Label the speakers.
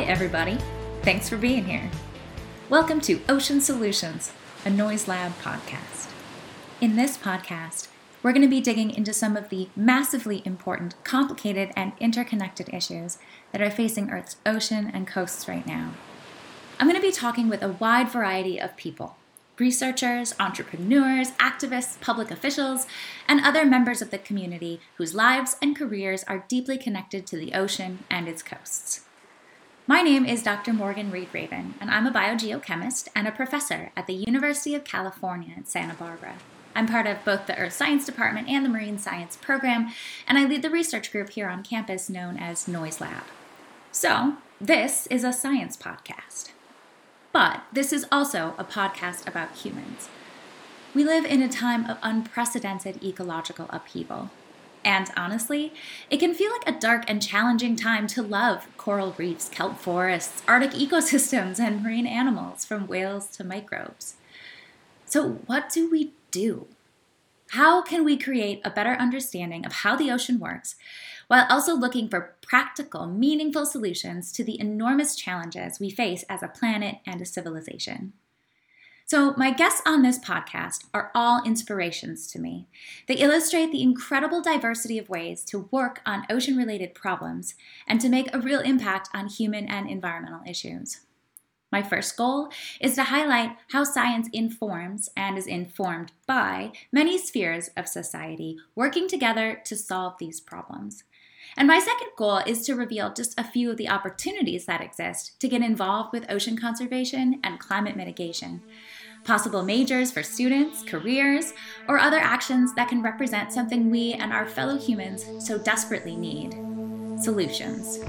Speaker 1: everybody. Thanks for being here. Welcome to Ocean Solutions, a Noise Lab podcast. In this podcast, we're going to be digging into some of the massively important, complicated, and interconnected issues that are facing Earth's ocean and coasts right now. I'm going to be talking with a wide variety of people researchers, entrepreneurs, activists, public officials, and other members of the community whose lives and careers are deeply connected to the ocean and its coasts. My name is Dr. Morgan Reed Raven, and I'm a biogeochemist and a professor at the University of California at Santa Barbara. I'm part of both the Earth Science Department and the Marine Science Program, and I lead the research group here on campus known as Noise Lab. So, this is a science podcast. But this is also a podcast about humans. We live in a time of unprecedented ecological upheaval, and honestly, it can feel like a dark and challenging time to love coral reefs, kelp forests, Arctic ecosystems, and marine animals, from whales to microbes. So, what do we do? How can we create a better understanding of how the ocean works while also looking for practical, meaningful solutions to the enormous challenges we face as a planet and a civilization? So, my guests on this podcast are all inspirations to me. They illustrate the incredible diversity of ways to work on ocean related problems and to make a real impact on human and environmental issues. My first goal is to highlight how science informs and is informed by many spheres of society working together to solve these problems. And my second goal is to reveal just a few of the opportunities that exist to get involved with ocean conservation and climate mitigation possible majors for students, careers, or other actions that can represent something we and our fellow humans so desperately need solutions.